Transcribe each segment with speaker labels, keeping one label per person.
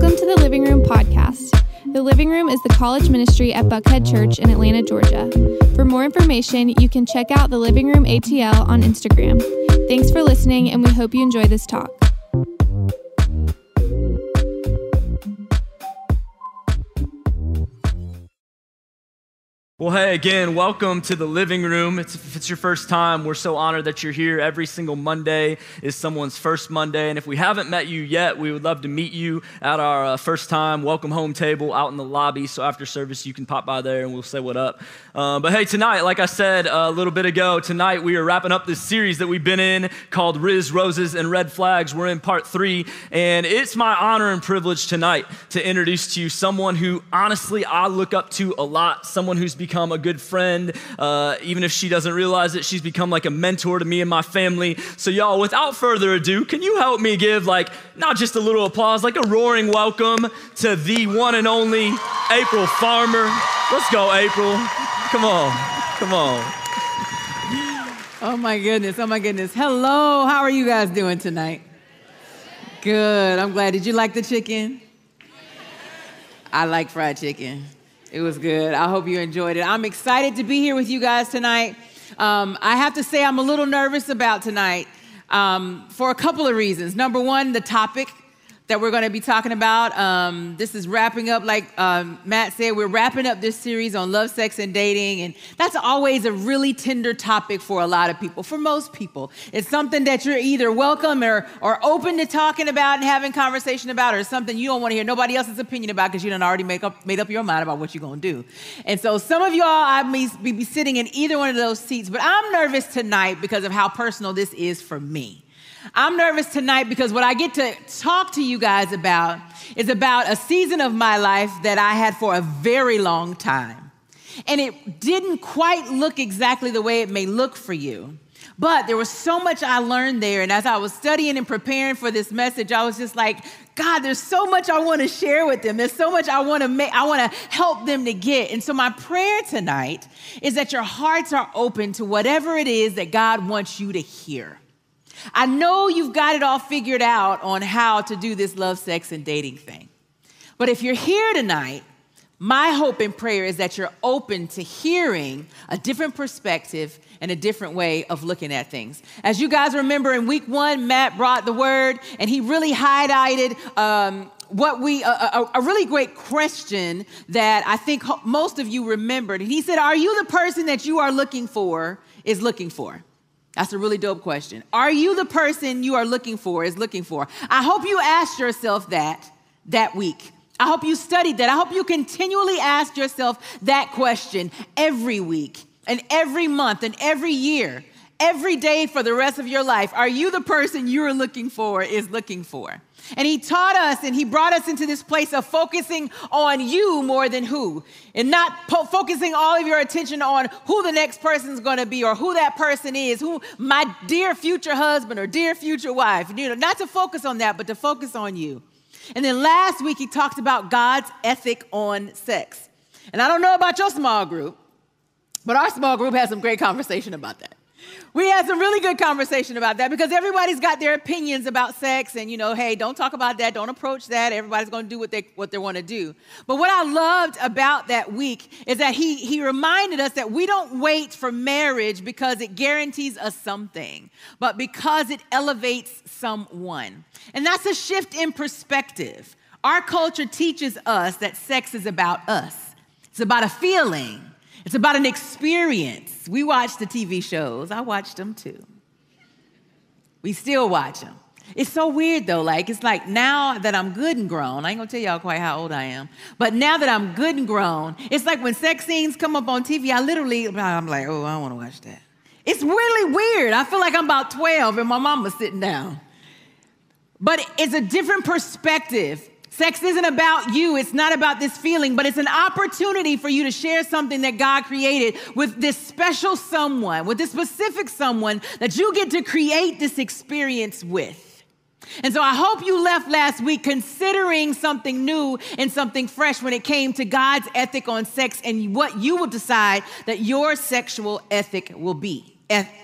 Speaker 1: Welcome to the Living Room Podcast. The Living Room is the college ministry at Buckhead Church in Atlanta, Georgia. For more information, you can check out the Living Room ATL on Instagram. Thanks for listening, and we hope you enjoy this talk.
Speaker 2: Well, hey, again, welcome to the living room. It's, if it's your first time, we're so honored that you're here. Every single Monday is someone's first Monday. And if we haven't met you yet, we would love to meet you at our uh, first time welcome home table out in the lobby. So after service, you can pop by there and we'll say what up. Uh, but hey, tonight, like I said a little bit ago, tonight we are wrapping up this series that we've been in called Rizz, Roses, and Red Flags. We're in part three. And it's my honor and privilege tonight to introduce to you someone who honestly I look up to a lot, someone who's become a good friend. Uh, even if she doesn't realize it, she's become like a mentor to me and my family. So, y'all, without further ado, can you help me give like not just a little applause, like a roaring welcome to the one and only April Farmer? Let's go, April. Come on, come on.
Speaker 3: Oh my goodness, oh my goodness. Hello, how are you guys doing tonight? Good, I'm glad. Did you like the chicken? I like fried chicken. It was good. I hope you enjoyed it. I'm excited to be here with you guys tonight. Um, I have to say, I'm a little nervous about tonight um, for a couple of reasons. Number one, the topic that we're going to be talking about. Um, this is wrapping up, like um, Matt said, we're wrapping up this series on love, sex, and dating. And that's always a really tender topic for a lot of people, for most people. It's something that you're either welcome or, or open to talking about and having conversation about, or something you don't want to hear nobody else's opinion about because you don't already make up, made up your mind about what you're going to do. And so some of y'all, I may be sitting in either one of those seats, but I'm nervous tonight because of how personal this is for me. I'm nervous tonight because what I get to talk to you guys about is about a season of my life that I had for a very long time. And it didn't quite look exactly the way it may look for you. But there was so much I learned there. And as I was studying and preparing for this message, I was just like, God, there's so much I want to share with them. There's so much I want to make, I want to help them to get. And so my prayer tonight is that your hearts are open to whatever it is that God wants you to hear. I know you've got it all figured out on how to do this love, sex, and dating thing. But if you're here tonight, my hope and prayer is that you're open to hearing a different perspective and a different way of looking at things. As you guys remember, in week one, Matt brought the word and he really highlighted um, what we, a, a, a, really great question that I think most of you remembered. And he said, Are you the person that you are looking for is looking for? That's a really dope question. Are you the person you are looking for, is looking for? I hope you asked yourself that that week. I hope you studied that. I hope you continually ask yourself that question every week and every month and every year, every day for the rest of your life. Are you the person you're looking for, is looking for? And he taught us and he brought us into this place of focusing on you more than who, and not po- focusing all of your attention on who the next person's to be or who that person is, who my dear future husband or dear future wife. You know, not to focus on that, but to focus on you. And then last week he talked about God's ethic on sex. And I don't know about your small group, but our small group had some great conversation about that we had some really good conversation about that because everybody's got their opinions about sex and you know hey don't talk about that don't approach that. Everybody's going to do what they what they want to do. But what i loved about that week is that he he reminded us that we don't wait for marriage because it guarantees us something but because it elevates someone. And that's a shift in perspective. Our culture teaches us that sex is about us. It's about a feeling it's about an experience. We watch the TV shows. I watched them too. We still watch them. It's so weird though. Like, it's like now that I'm good and grown, I ain't gonna tell y'all quite how old I am, but now that I'm good and grown, it's like when sex scenes come up on TV, I literally, I'm like, oh, I don't wanna watch that. It's really weird. I feel like I'm about 12 and my mama's sitting down. But it's a different perspective Sex isn't about you, it's not about this feeling, but it's an opportunity for you to share something that God created with this special someone, with this specific someone that you get to create this experience with. And so I hope you left last week considering something new and something fresh when it came to God's ethic on sex and what you will decide that your sexual ethic will be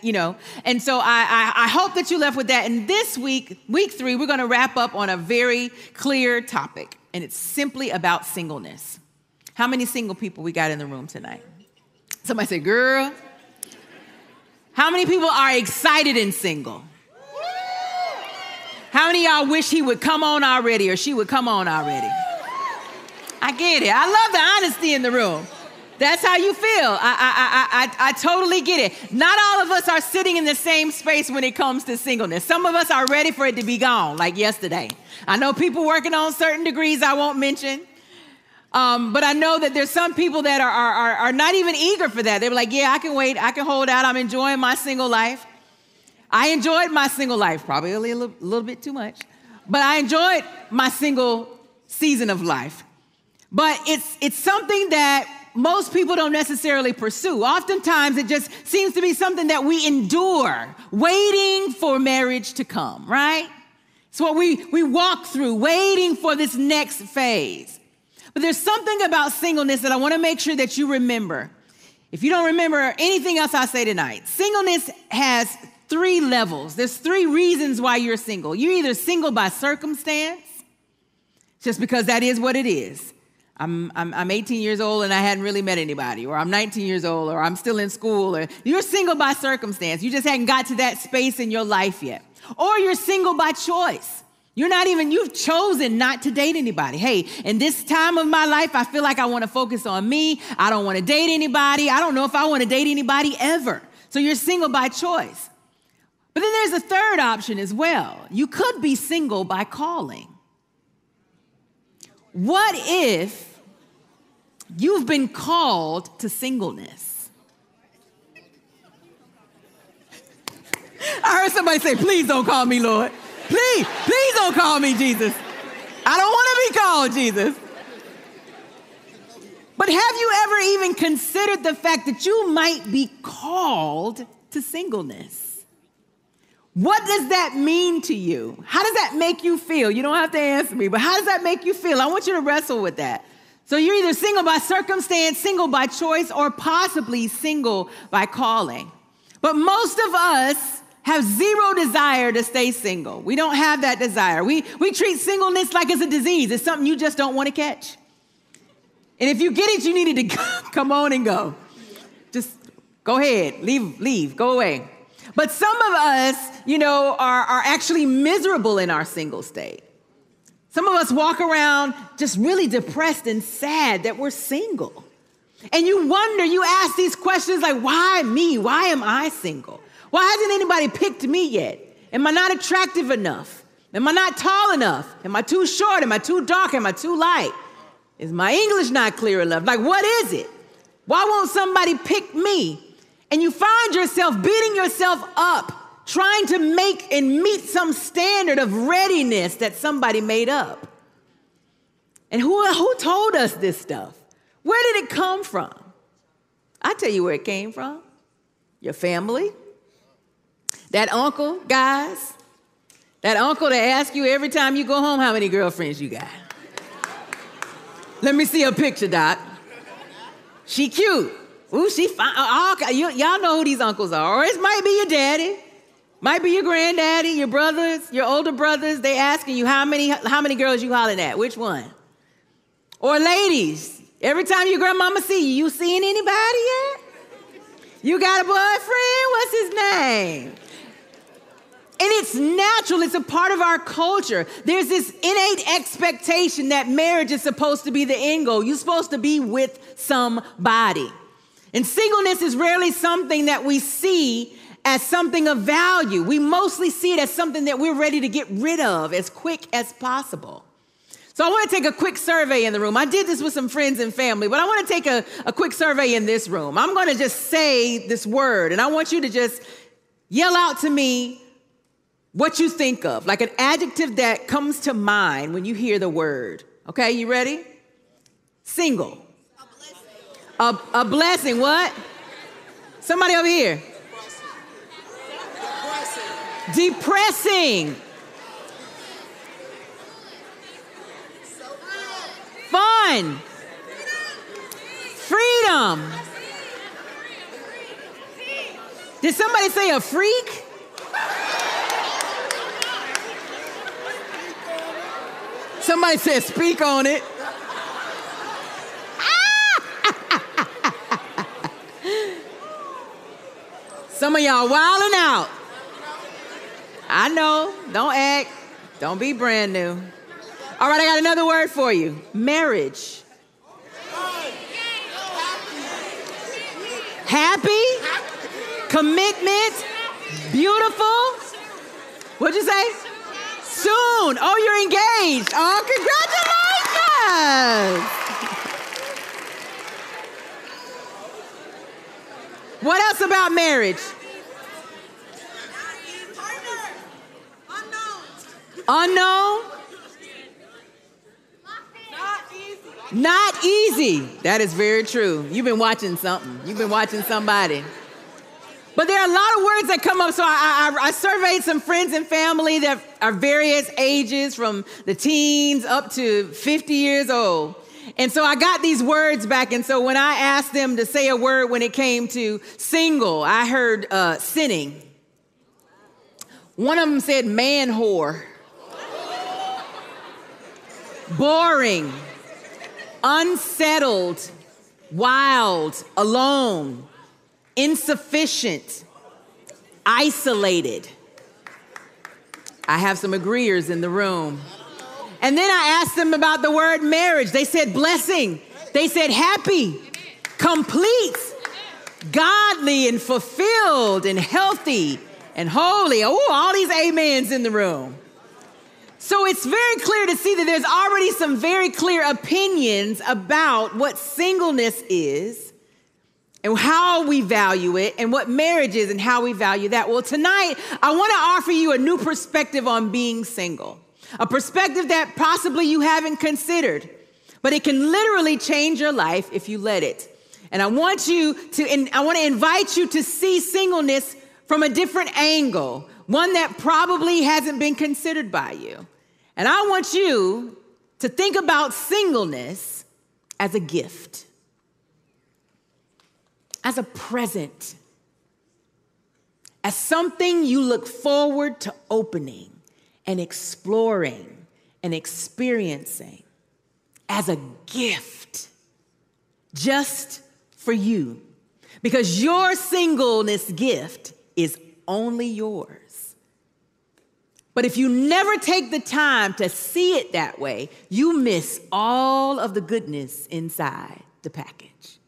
Speaker 3: you know and so I, I, I, hope that you left with that and this week week three we're going to wrap up on a very clear topic and it's simply about singleness. How many single people we got in the room tonight? Somebody say, girl. How many people are excited and single? How many y'all wish he would come on already or she would come on already? I get it. I love the honesty in the room. That's how you feel. I, I, I, I, I totally get it. Not all of us are sitting in the same space when it comes to singleness. Some of us are ready for it to be gone, like yesterday. I know people working on certain degrees I won't mention. Um, but I know that there's some people that are, are, are, not even eager for that. They're like, yeah, I can wait. I can hold out. I'm enjoying my single life. I enjoyed my single life, probably a little, little bit too much, but I enjoyed my single season of life. But it's, it's something that most people don't necessarily pursue. Oftentimes, it just seems to be something that we endure, waiting for marriage to come, right? It's what we, we walk through, waiting for this next phase. But there's something about singleness that I want to make sure that you remember. If you don't remember anything else I say tonight, singleness has three levels. There's three reasons why you're single. You're either single by circumstance, just because that is what it is. I'm, I'm, I'm 18 years old and I hadn't really met anybody, or I'm 19 years old, or I'm still in school, or you're single by circumstance. You just hadn't got to that space in your life yet. Or you're single by choice. You're not even, you've chosen not to date anybody. Hey, in this time of my life, I feel like I want to focus on me. I don't want to date anybody. I don't know if I want to date anybody ever. So you're single by choice. But then there's a third option as well. You could be single by calling. What if you've been called to singleness? I heard somebody say, Please don't call me Lord. Please, please don't call me Jesus. I don't want to be called Jesus. But have you ever even considered the fact that you might be called to singleness? What does that mean to you? How does that make you feel? You don't have to answer me, but how does that make you feel? I want you to wrestle with that. So you're either single by circumstance, single by choice, or possibly single by calling. But most of us have zero desire to stay single. We don't have that desire. We, we treat singleness like it's a disease, it's something you just don't want to catch. And if you get it, you needed to come on and go. Just go ahead, leave, leave, go away. But some of us, you know, are, are actually miserable in our single state. Some of us walk around just really depressed and sad that we're single. And you wonder, you ask these questions like, why me? Why am I single? Why hasn't anybody picked me yet? Am I not attractive enough? Am I not tall enough? Am I too short? Am I too dark? Am I too light? Is my English not clear enough? Like, what is it? Why won't somebody pick me? And you find yourself beating yourself up trying to make and meet some standard of readiness that somebody made up. And who, who told us this stuff? Where did it come from? I tell you where it came from. Your family. That uncle, guys. That uncle that asks you every time you go home how many girlfriends you got. Let me see a picture, Doc. She cute. Ooh, she fine. Uh, all, you, y'all know who these uncles are. Or it might be your daddy, might be your granddaddy, your brothers, your older brothers. They asking you how many how many girls you hollering at. Which one? Or ladies, every time your grandmama see you, you seeing anybody yet? You got a boyfriend? What's his name? And it's natural, it's a part of our culture. There's this innate expectation that marriage is supposed to be the end goal. You're supposed to be with somebody. And singleness is rarely something that we see as something of value. We mostly see it as something that we're ready to get rid of as quick as possible. So I want to take a quick survey in the room. I did this with some friends and family, but I want to take a, a quick survey in this room. I'm going to just say this word, and I want you to just yell out to me what you think of, like an adjective that comes to mind when you hear the word. Okay, you ready? Single. A, a blessing, what? Somebody over here. Depressing. Fun. Freedom. Did somebody say a freak? Somebody said, speak on it. Some of y'all wilding out. I know. Don't act. Don't be brand new. All right, I got another word for you marriage. Happy, commitment, beautiful. What'd you say? Soon. Oh, you're engaged. Oh, congratulations. What else about marriage? Unknown. Not easy. That is very true. You've been watching something. You've been watching somebody. But there are a lot of words that come up. So I, I, I, surveyed some friends and family that are various ages, from the teens up to 50 years old. And so I got these words back. And so when I asked them to say a word when it came to single, I heard uh, sinning. One of them said man whore, boring, unsettled, wild, alone, insufficient, isolated. I have some agreeers in the room. And then I asked them about the word marriage. They said blessing. They said happy, complete, godly, and fulfilled, and healthy, and holy. Oh, all these amens in the room. So it's very clear to see that there's already some very clear opinions about what singleness is and how we value it and what marriage is and how we value that. Well, tonight I want to offer you a new perspective on being single a perspective that possibly you haven't considered, but it can literally change your life if you let it. And I want you to, I want to invite you to see singleness from a different angle, one that probably hasn't been considered by you. And I want you to think about singleness as a gift, as a present, as something you look forward to opening and exploring and experiencing as a gift just for you. Because your singleness gift is only yours. But if you never take the time to see it that way, you miss all of the goodness inside the package.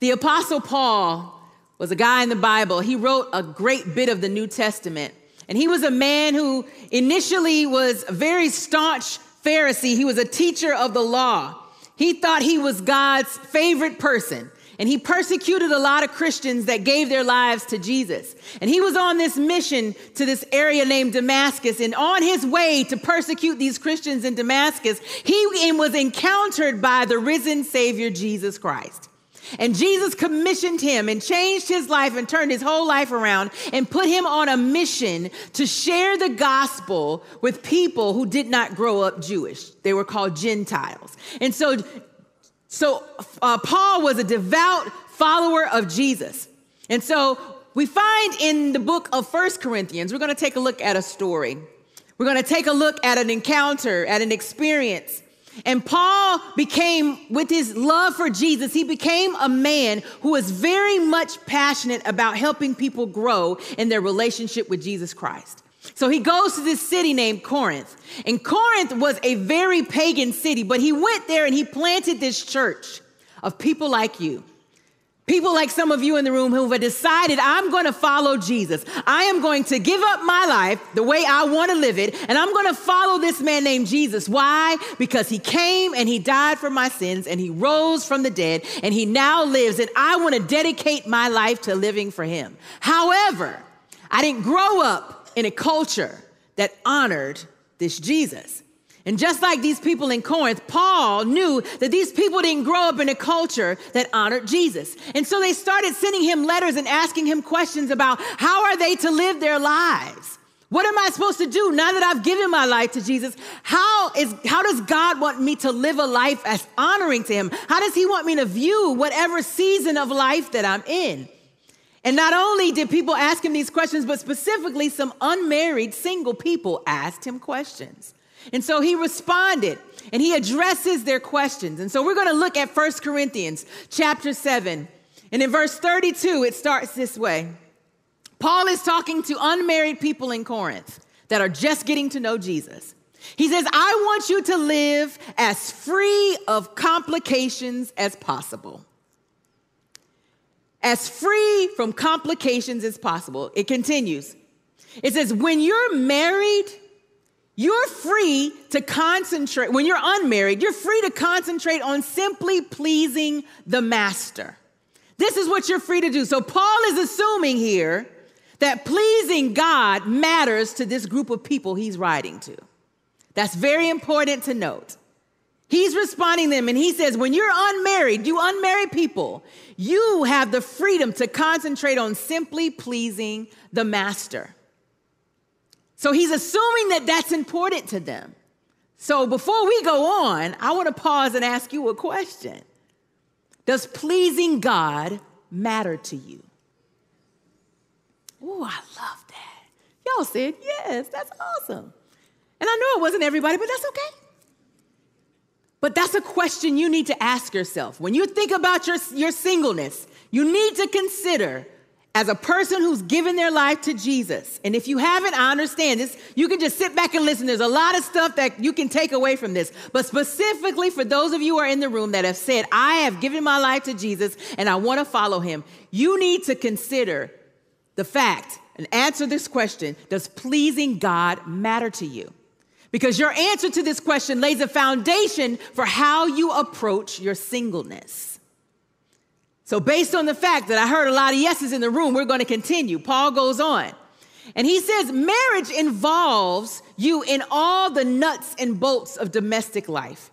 Speaker 3: The Apostle Paul was a guy in the Bible. He wrote a great bit of the New Testament and he was a man who initially was a very staunch Pharisee. He was a teacher of the law. He thought he was God's favorite person. And he persecuted a lot of Christians that gave their lives to Jesus. And he was on this mission to this area named Damascus. And on his way to persecute these Christians in Damascus, he was encountered by the risen Savior Jesus Christ. And Jesus commissioned him and changed his life and turned his whole life around and put him on a mission to share the gospel with people who did not grow up Jewish. They were called Gentiles. And so, so uh, Paul was a devout follower of Jesus. And so we find in the book of First Corinthians, we're going to take a look at a story. We're going to take a look at an encounter, at an experience and Paul became, with his love for Jesus, he became a man who was very much passionate about helping people grow in their relationship with Jesus Christ. So he goes to this city named Corinth. And Corinth was a very pagan city, but he went there and he planted this church of people like you People like some of you in the room who have decided, I'm going to follow Jesus. I am going to give up my life the way I want to live it, and I'm going to follow this man named Jesus. Why? Because he came and he died for my sins, and he rose from the dead, and he now lives, and I want to dedicate my life to living for him. However, I didn't grow up in a culture that honored this Jesus. And just like these people in Corinth, Paul knew that these people didn't grow up in a culture that honored Jesus. And so they started sending him letters and asking him questions about how are they to live their lives? What am I supposed to do now that I've given my life to Jesus? How is how does God want me to live a life as honoring to him? How does he want me to view whatever season of life that I'm in? And not only did people ask him these questions, but specifically some unmarried single people asked him questions. And so he responded and he addresses their questions. And so we're going to look at 1 Corinthians chapter 7. And in verse 32, it starts this way Paul is talking to unmarried people in Corinth that are just getting to know Jesus. He says, I want you to live as free of complications as possible. As free from complications as possible. It continues. It says, when you're married, you're free to concentrate, when you're unmarried, you're free to concentrate on simply pleasing the master. This is what you're free to do. So, Paul is assuming here that pleasing God matters to this group of people he's writing to. That's very important to note. He's responding to them and he says, when you're unmarried, you unmarried people, you have the freedom to concentrate on simply pleasing the master. So he's assuming that that's important to them. So before we go on, I want to pause and ask you a question Does pleasing God matter to you? Oh, I love that. Y'all said yes, that's awesome. And I know it wasn't everybody, but that's okay. But that's a question you need to ask yourself. When you think about your, your singleness, you need to consider as a person who's given their life to Jesus. And if you haven't, I understand this. You can just sit back and listen. There's a lot of stuff that you can take away from this. But specifically for those of you who are in the room that have said, I have given my life to Jesus and I want to follow him, you need to consider the fact and answer this question Does pleasing God matter to you? Because your answer to this question lays a foundation for how you approach your singleness. So, based on the fact that I heard a lot of yeses in the room, we're going to continue. Paul goes on. And he says, marriage involves you in all the nuts and bolts of domestic life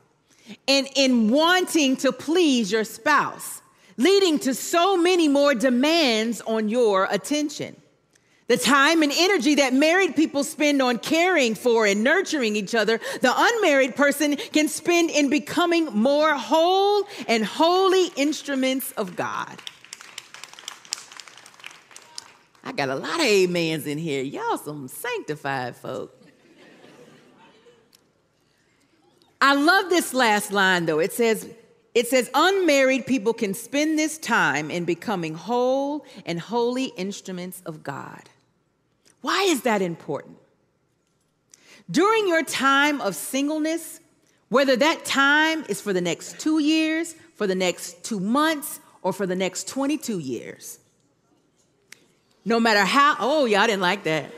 Speaker 3: and in wanting to please your spouse, leading to so many more demands on your attention. The time and energy that married people spend on caring for and nurturing each other, the unmarried person can spend in becoming more whole and holy instruments of God. I got a lot of amens in here. Y'all some sanctified folk. I love this last line though. It says, it says, unmarried people can spend this time in becoming whole and holy instruments of God. Why is that important? During your time of singleness, whether that time is for the next two years, for the next two months, or for the next 22 years, no matter how, oh, y'all didn't like that.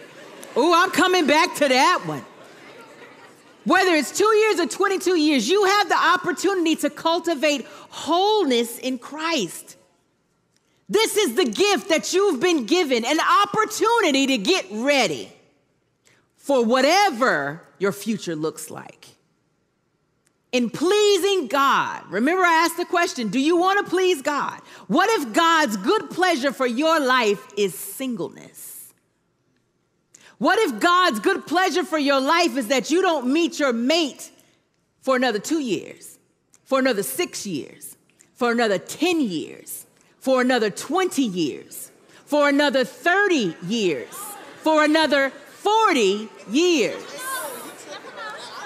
Speaker 3: Oh, I'm coming back to that one. Whether it's two years or 22 years, you have the opportunity to cultivate wholeness in Christ. This is the gift that you've been given an opportunity to get ready for whatever your future looks like. In pleasing God, remember I asked the question do you want to please God? What if God's good pleasure for your life is singleness? What if God's good pleasure for your life is that you don't meet your mate for another two years, for another six years, for another 10 years? For another 20 years, for another 30 years, for another 40 years.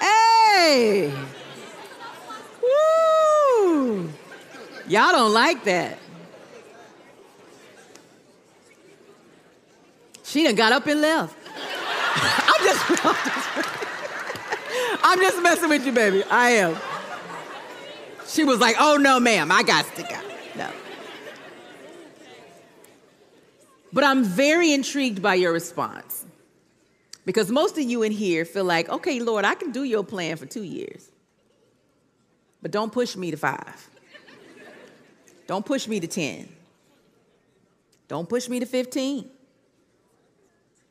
Speaker 3: Hey! Woo! Y'all don't like that. She done got up and left. I'm just, I'm just messing with you, baby. I am. She was like, oh no, ma'am, I got to go. No. But I'm very intrigued by your response. Because most of you in here feel like, okay, Lord, I can do your plan for two years. But don't push me to five. don't push me to 10. Don't push me to 15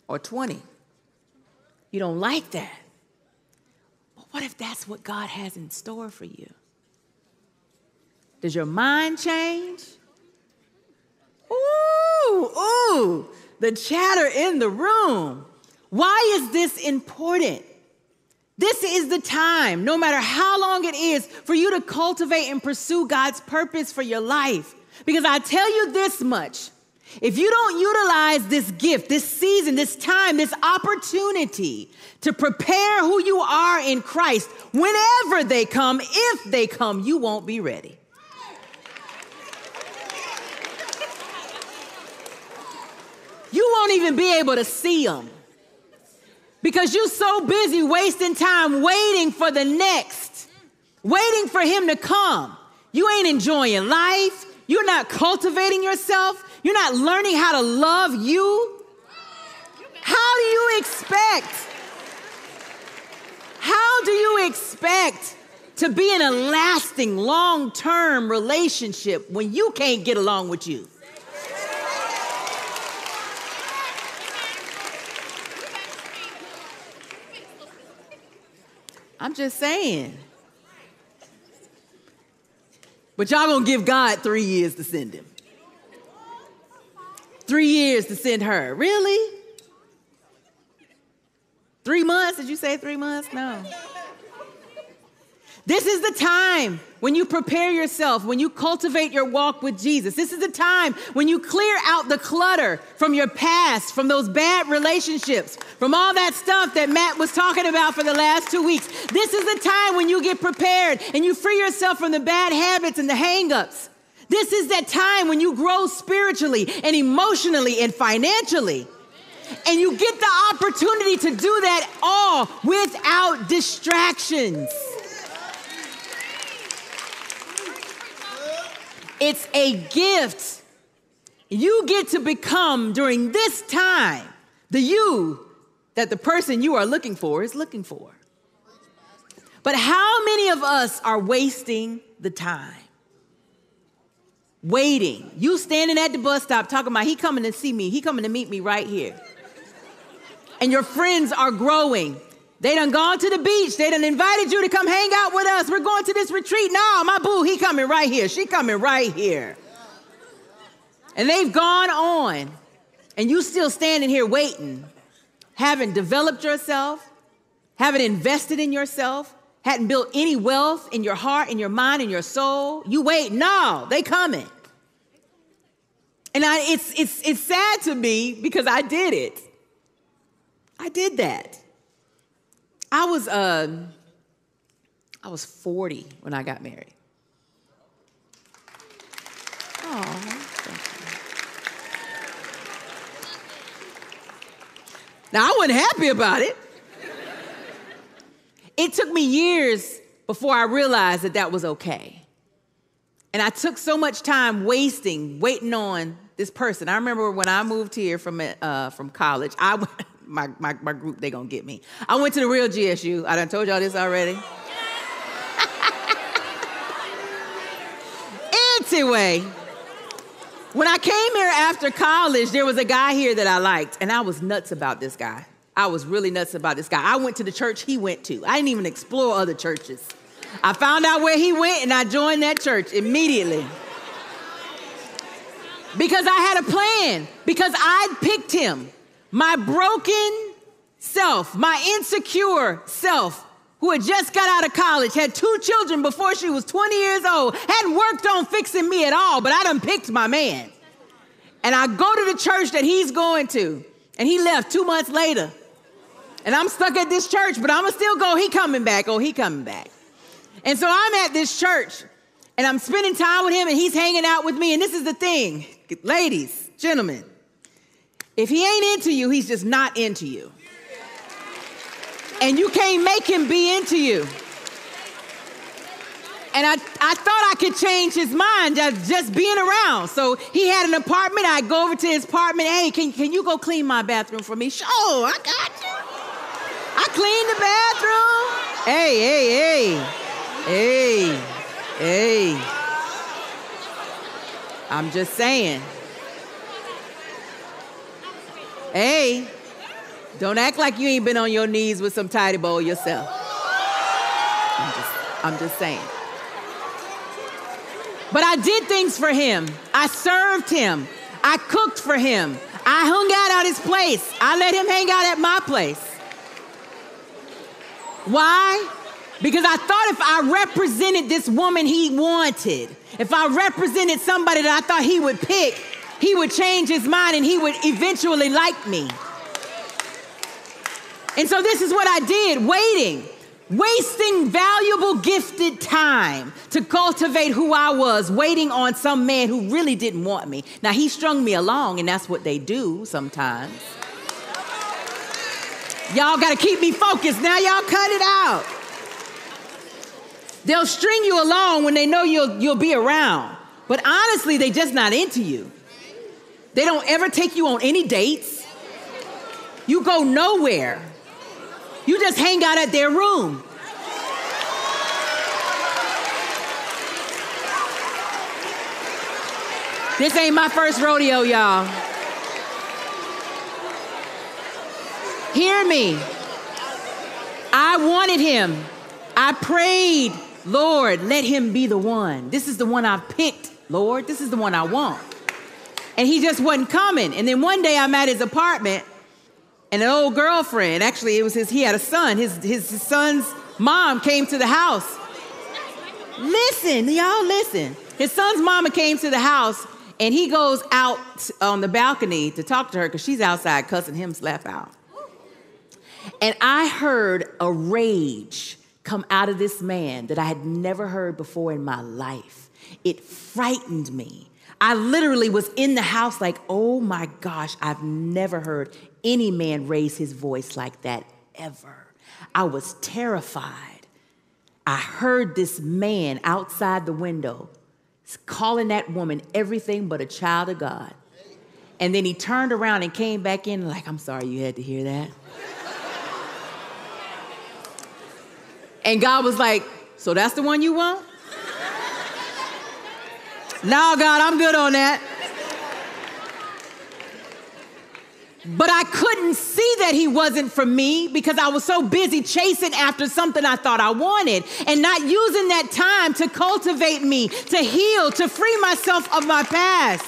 Speaker 3: or 20. You don't like that. But what if that's what God has in store for you? Does your mind change? Ooh, ooh, the chatter in the room. Why is this important? This is the time, no matter how long it is, for you to cultivate and pursue God's purpose for your life. Because I tell you this much if you don't utilize this gift, this season, this time, this opportunity to prepare who you are in Christ, whenever they come, if they come, you won't be ready. Won't even be able to see them because you're so busy wasting time waiting for the next, waiting for him to come. You ain't enjoying life. You're not cultivating yourself. You're not learning how to love you. How do you expect? How do you expect to be in a lasting, long term relationship when you can't get along with you? I'm just saying. But y'all gonna give God three years to send him. Three years to send her. Really? Three months? Did you say three months? No. This is the time when you prepare yourself, when you cultivate your walk with Jesus. This is the time when you clear out the clutter from your past, from those bad relationships, from all that stuff that Matt was talking about for the last two weeks. This is the time when you get prepared and you free yourself from the bad habits and the hangups. This is that time when you grow spiritually and emotionally and financially. And you get the opportunity to do that all without distractions. It's a gift. You get to become during this time the you that the person you are looking for is looking for. But how many of us are wasting the time? Waiting. You standing at the bus stop talking about he coming to see me, he coming to meet me right here. And your friends are growing. They done gone to the beach. They done invited you to come hang out with us. We're going to this retreat. No, my boo, he coming right here. She coming right here. And they've gone on. And you still standing here waiting. Haven't developed yourself, haven't invested in yourself, hadn't built any wealth in your heart, in your mind, in your soul. You wait. No, they coming. And I, it's, it's, it's sad to me because I did it. I did that. I was uh, I was 40 when I got married. Oh, Now I wasn't happy about it. It took me years before I realized that that was okay. And I took so much time wasting, waiting on this person. I remember when I moved here from, uh, from college, I, my, my, my group, they gonna get me. I went to the real GSU. I done told y'all this already. anyway, when I came here after college, there was a guy here that I liked, and I was nuts about this guy. I was really nuts about this guy. I went to the church he went to. I didn't even explore other churches. I found out where he went and I joined that church immediately. Because I had a plan, because I picked him my broken self, my insecure self, who had just got out of college, had two children before she was 20 years old, hadn't worked on fixing me at all, but I done picked my man. And I go to the church that he's going to, and he left two months later. And I'm stuck at this church, but I'ma still go, he coming back, oh, he coming back. And so I'm at this church, and I'm spending time with him, and he's hanging out with me. And this is the thing, ladies, gentlemen, if he ain't into you, he's just not into you. And you can't make him be into you. And I, I thought I could change his mind just, just being around. So he had an apartment. I'd go over to his apartment. Hey, can, can you go clean my bathroom for me? Sure, I got you. I cleaned the bathroom. Hey, hey, hey, hey, hey. I'm just saying. Hey, don't act like you ain't been on your knees with some tidy bowl yourself. I'm just, I'm just saying. But I did things for him. I served him. I cooked for him. I hung out at his place. I let him hang out at my place. Why? Because I thought if I represented this woman he wanted, if I represented somebody that I thought he would pick, he would change his mind and he would eventually like me. And so this is what I did waiting, wasting valuable, gifted time to cultivate who I was, waiting on some man who really didn't want me. Now, he strung me along, and that's what they do sometimes. Y'all got to keep me focused. Now, y'all cut it out. They'll string you along when they know you'll, you'll be around. But honestly, they just not into you. They don't ever take you on any dates. You go nowhere. You just hang out at their room. This ain't my first rodeo, y'all. Hear me. I wanted him. I prayed, Lord, let him be the one. This is the one I've picked, Lord. This is the one I want. And he just wasn't coming. And then one day I'm at his apartment and an old girlfriend, actually, it was his, he had a son. His, his, his son's mom came to the house. Listen, y'all listen. His son's mama came to the house and he goes out on the balcony to talk to her because she's outside cussing him slap out. And I heard a rage come out of this man that I had never heard before in my life. It frightened me. I literally was in the house like, oh my gosh, I've never heard any man raise his voice like that ever. I was terrified. I heard this man outside the window calling that woman everything but a child of God. And then he turned around and came back in, like, I'm sorry you had to hear that. and God was like, So that's the one you want? No, God, I'm good on that. But I couldn't see that he wasn't for me because I was so busy chasing after something I thought I wanted and not using that time to cultivate me, to heal, to free myself of my past.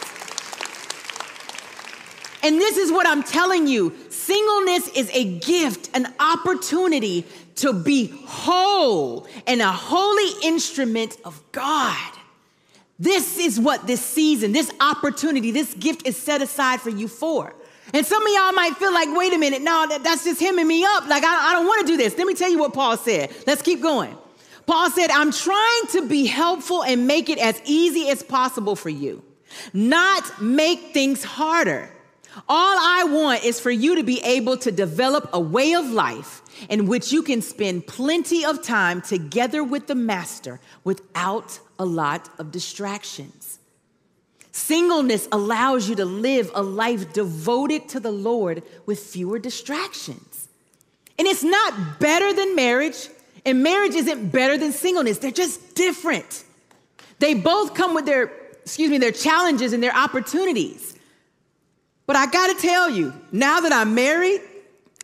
Speaker 3: And this is what I'm telling you singleness is a gift, an opportunity to be whole and a holy instrument of God. This is what this season, this opportunity, this gift is set aside for you for. And some of y'all might feel like, wait a minute, no, that, that's just hemming me up. Like, I, I don't want to do this. Let me tell you what Paul said. Let's keep going. Paul said, I'm trying to be helpful and make it as easy as possible for you, not make things harder. All I want is for you to be able to develop a way of life in which you can spend plenty of time together with the master without a lot of distractions. Singleness allows you to live a life devoted to the Lord with fewer distractions. And it's not better than marriage, and marriage isn't better than singleness. They're just different. They both come with their, excuse me, their challenges and their opportunities. But I gotta tell you, now that I'm married,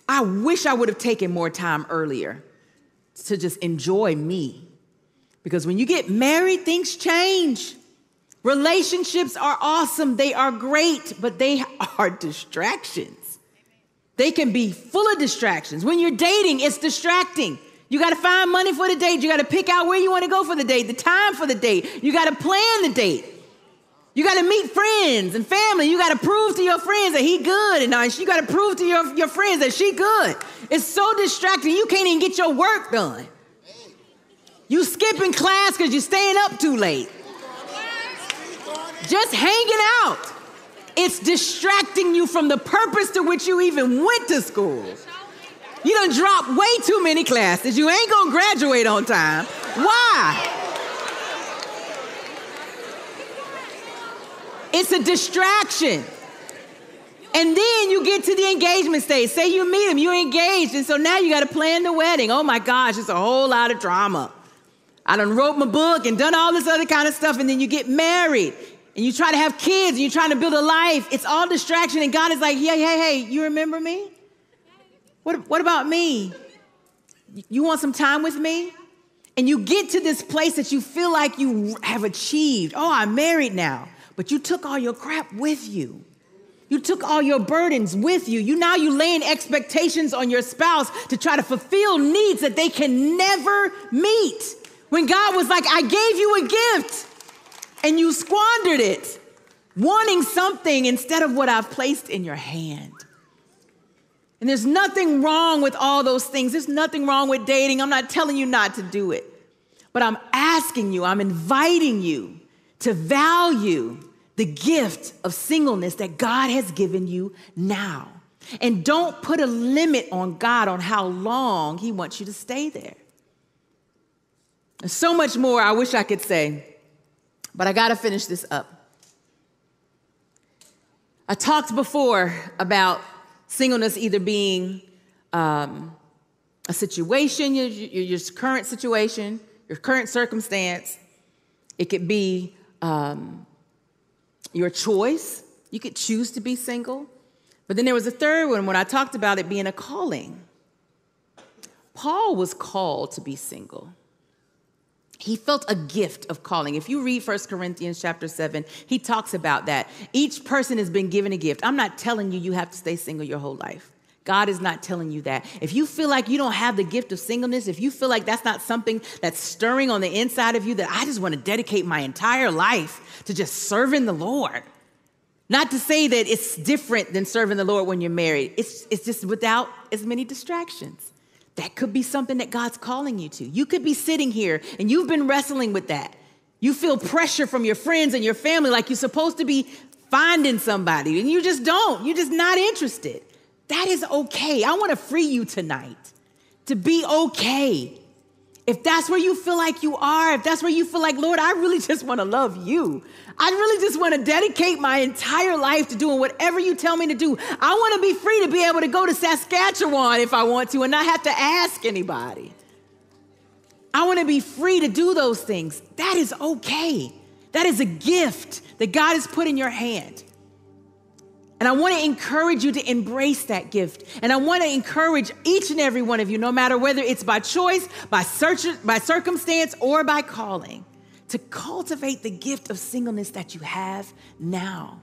Speaker 3: I wish I would have taken more time earlier to just enjoy me. Because when you get married, things change. Relationships are awesome, they are great, but they are distractions. They can be full of distractions. When you're dating, it's distracting. You got to find money for the date. You got to pick out where you want to go for the date, the time for the date. You got to plan the date. You got to meet friends and family. You got to prove to your friends that he good, and you got to prove to your, your friends that she good. It's so distracting. You can't even get your work done. You skipping class because you're staying up too late just hanging out. It's distracting you from the purpose to which you even went to school. You done dropped way too many classes. You ain't gonna graduate on time. Why? It's a distraction. And then you get to the engagement stage. Say you meet him, you're engaged, and so now you got to plan the wedding. Oh my gosh, it's a whole lot of drama. I done wrote my book and done all this other kind of stuff, and then you get married and you try to have kids and you're trying to build a life, it's all distraction. And God is like, hey, hey, hey, you remember me? What, what about me? You want some time with me? And you get to this place that you feel like you have achieved. Oh, I'm married now. But you took all your crap with you. You took all your burdens with you. You now you laying expectations on your spouse to try to fulfill needs that they can never meet. When God was like, I gave you a gift and you squandered it, wanting something instead of what I've placed in your hand. And there's nothing wrong with all those things. There's nothing wrong with dating. I'm not telling you not to do it. But I'm asking you, I'm inviting you to value the gift of singleness that God has given you now. And don't put a limit on God on how long He wants you to stay there. So much more I wish I could say, but I got to finish this up. I talked before about singleness either being um, a situation, your, your, your, current situation, your current circumstance. It could be um, your choice. You could choose to be single. But then there was a third one when I talked about it being a calling. Paul was called to be single. He felt a gift of calling. If you read 1 Corinthians chapter 7, he talks about that. Each person has been given a gift. I'm not telling you you have to stay single your whole life. God is not telling you that. If you feel like you don't have the gift of singleness, if you feel like that's not something that's stirring on the inside of you, that I just want to dedicate my entire life to just serving the Lord. Not to say that it's different than serving the Lord when you're married, it's, it's just without as many distractions. That could be something that God's calling you to. You could be sitting here and you've been wrestling with that. You feel pressure from your friends and your family like you're supposed to be finding somebody and you just don't. You're just not interested. That is okay. I want to free you tonight to be okay. If that's where you feel like you are, if that's where you feel like, Lord, I really just want to love you. I really just want to dedicate my entire life to doing whatever you tell me to do. I want to be free to be able to go to Saskatchewan if I want to and not have to ask anybody. I want to be free to do those things. That is okay. That is a gift that God has put in your hand. And I want to encourage you to embrace that gift. And I want to encourage each and every one of you, no matter whether it's by choice, by, search, by circumstance, or by calling, to cultivate the gift of singleness that you have now.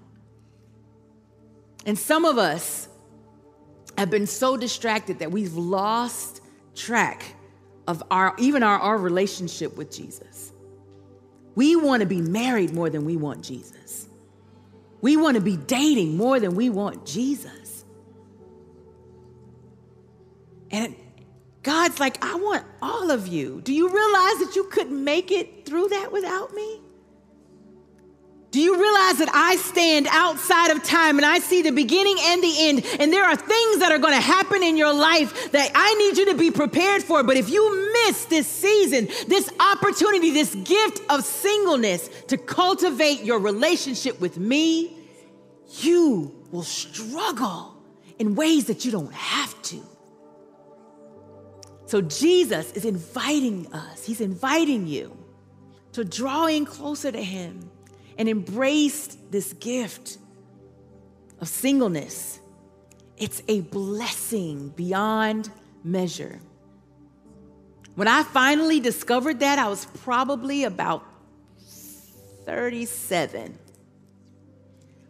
Speaker 3: And some of us have been so distracted that we've lost track of our even our, our relationship with Jesus. We want to be married more than we want Jesus. We want to be dating more than we want Jesus. And God's like, I want all of you. Do you realize that you couldn't make it through that without me? Do you realize that I stand outside of time and I see the beginning and the end? And there are things that are going to happen in your life that I need you to be prepared for. But if you miss this season, this opportunity, this gift of singleness to cultivate your relationship with me, you will struggle in ways that you don't have to. So Jesus is inviting us, He's inviting you to draw in closer to Him and embrace this gift of singleness. It's a blessing beyond measure. When I finally discovered that, I was probably about 37.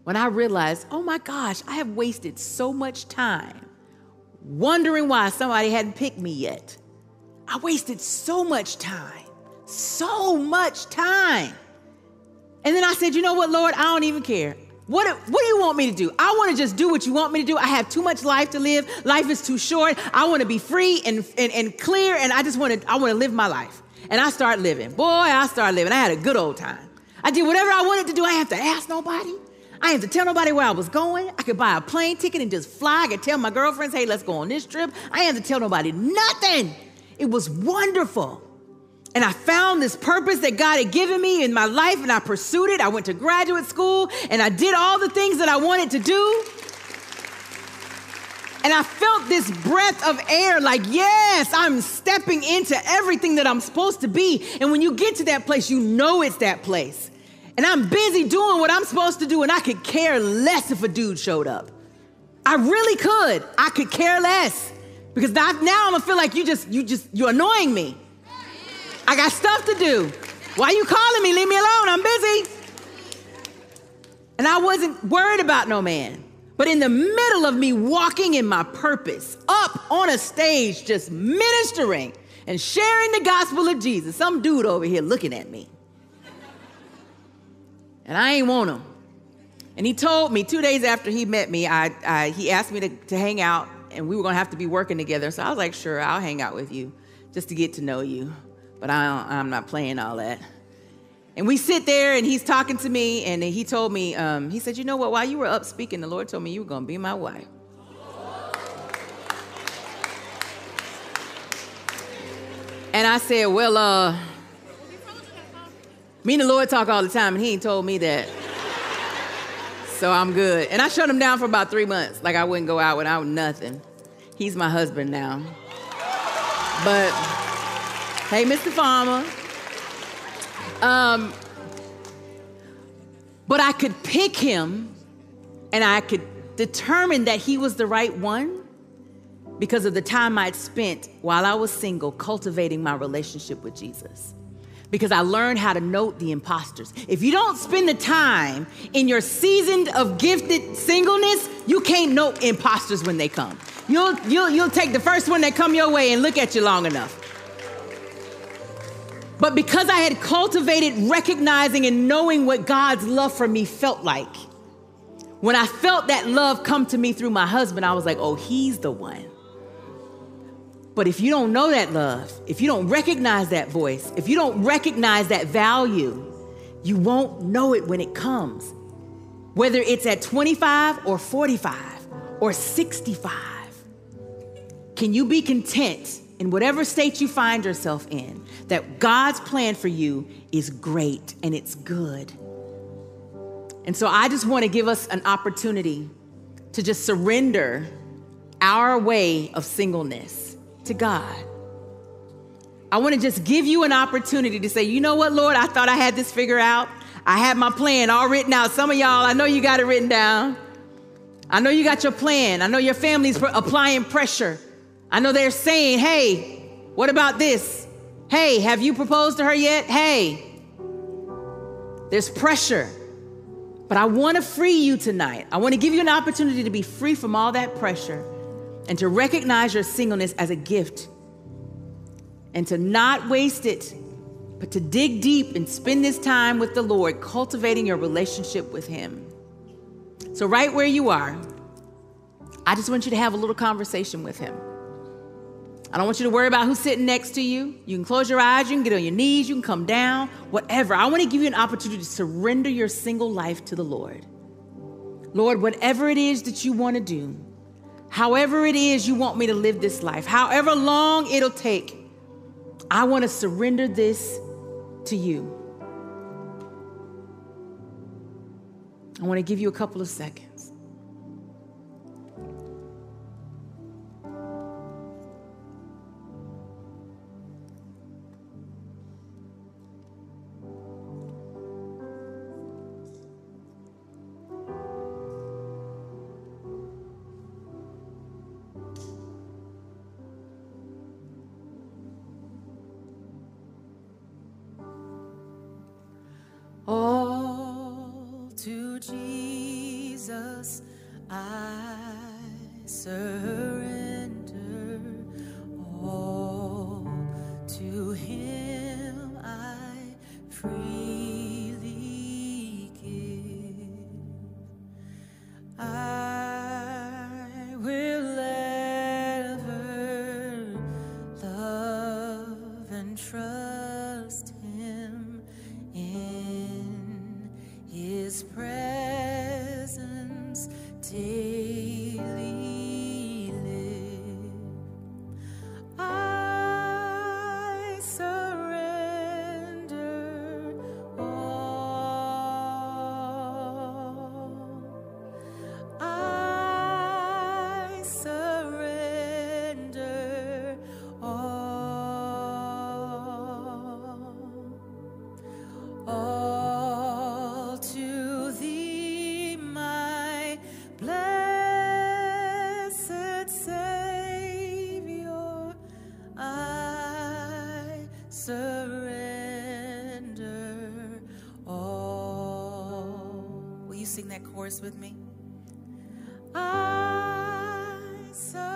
Speaker 3: When I realized, oh my gosh, I have wasted so much time wondering why somebody hadn't picked me yet. I wasted so much time, so much time. And then I said, you know what, Lord, I don't even care. What, what do you want me to do? I want to just do what you want me to do. I have too much life to live. Life is too short. I want to be free and, and, and clear, and I just want to, I want to live my life. And I start living. Boy, I started living. I had a good old time. I did whatever I wanted to do. I have to ask nobody. I didn't have to tell nobody where I was going. I could buy a plane ticket and just fly. I could tell my girlfriends, hey, let's go on this trip. I didn't have to tell nobody nothing. It was wonderful. And I found this purpose that God had given me in my life, and I pursued it. I went to graduate school, and I did all the things that I wanted to do. And I felt this breath of air like, yes, I'm stepping into everything that I'm supposed to be. And when you get to that place, you know it's that place. And I'm busy doing what I'm supposed to do, and I could care less if a dude showed up. I really could. I could care less. Because now I'm gonna feel like you just, you just, you're annoying me. I got stuff to do. Why are you calling me? Leave me alone. I'm busy. And I wasn't worried about no man. But in the middle of me walking in my purpose, up on a stage, just ministering and sharing the gospel of Jesus, some dude over here looking at me. And I ain't want him. And he told me two days after he met me, I, I he asked me to, to hang out and we were gonna have to be working together. So I was like, sure, I'll hang out with you just to get to know you. But I I'm not playing all that. And we sit there, and he's talking to me, and he told me, um, he said, you know what? While you were up speaking, the Lord told me you were gonna be my wife. And I said, well, uh, me and the Lord talk all the time, and he ain't told me that. So I'm good. And I shut him down for about three months. Like I wouldn't go out without nothing. He's my husband now. But hey, Mr. Farmer. Um, but I could pick him and I could determine that he was the right one because of the time I'd spent while I was single cultivating my relationship with Jesus. Because I learned how to note the imposters. If you don't spend the time in your season of gifted singleness, you can't note imposters when they come. You'll, you'll, you'll take the first one that come your way and look at you long enough. But because I had cultivated recognizing and knowing what God's love for me felt like, when I felt that love come to me through my husband, I was like, oh, he's the one. But if you don't know that love, if you don't recognize that voice, if you don't recognize that value, you won't know it when it comes. Whether it's at 25 or 45 or 65. Can you be content in whatever state you find yourself in that God's plan for you is great and it's good? And so I just want to give us an opportunity to just surrender our way of singleness to God. I want to just give you an opportunity to say, you know what, Lord, I thought I had this figured out. I had my plan all written out. Some of y'all, I know you got it written down. I know you got your plan. I know your family's applying pressure. I know they're saying, hey, what about this? Hey, have you proposed to her yet? Hey, there's pressure. But I want to free you tonight. I want to give you an opportunity to be free from all that pressure and to recognize your singleness as a gift and to not waste it, but to dig deep and spend this time with the Lord, cultivating your relationship with Him. So, right where you are, I just want you to have a little conversation with Him. I don't want you to worry about who's sitting next to you. You can close your eyes, you can get on your knees, you can come down, whatever. I want to give you an opportunity to surrender your single life to the Lord. Lord, whatever it is that you want to do, However, it is you want me to live this life, however long it'll take, I want to surrender this to you. I want to give you a couple of seconds. free. Chorus with me? I surrender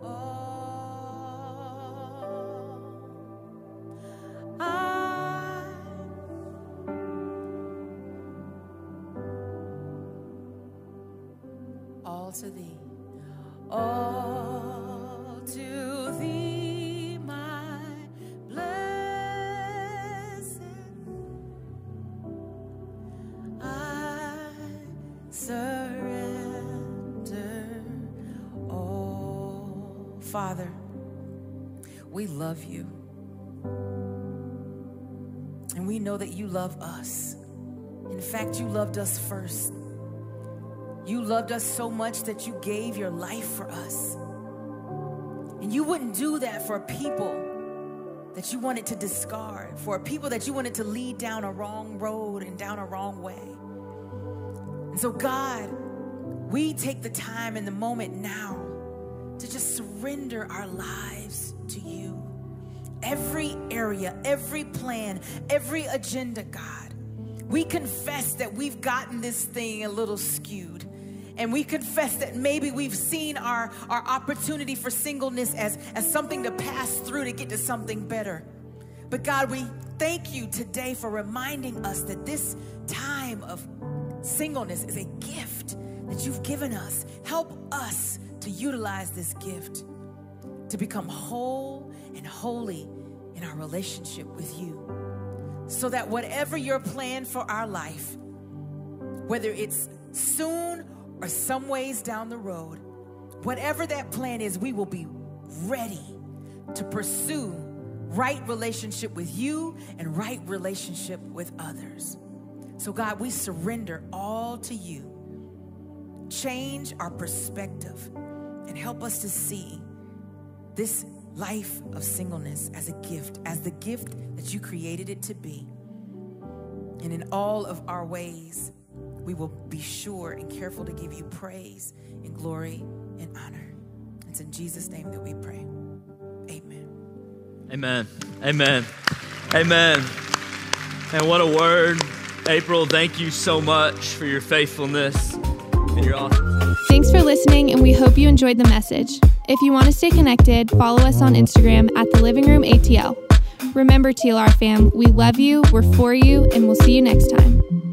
Speaker 3: all. I all to thee, all Father, we love you. And we know that you love us. In fact, you loved us first. You loved us so much that you gave your life for us. And you wouldn't do that for people that you wanted to discard, for people that you wanted to lead down a wrong road and down a wrong way. And so, God, we take the time in the moment now to just surrender our lives to you. Every area, every plan, every agenda, God. We confess that we've gotten this thing a little skewed. And we confess that maybe we've seen our, our opportunity for singleness as, as something to pass through to get to something better. But God, we thank you today for reminding us that this time of singleness is a gift that you've given us. Help us to utilize this gift to become whole and holy in our relationship with you. So that whatever your plan for our life, whether it's soon or some ways down the road, whatever that plan is, we will be ready to pursue right relationship with you and right relationship with others. So, God, we surrender all to you. Change our perspective and help us to see this life of singleness as a gift, as the gift that you created it to be. And in all of our ways, we will be sure and careful to give you praise and glory and honor. It's in Jesus' name that we pray. Amen.
Speaker 2: Amen. Amen. Amen. And what a word. April, thank you so much for your faithfulness and your awesome.
Speaker 1: Thanks for listening, and we hope you enjoyed the message. If you want to stay connected, follow us on Instagram at the Living Room ATL. Remember, TLR fam, we love you, we're for you, and we'll see you next time.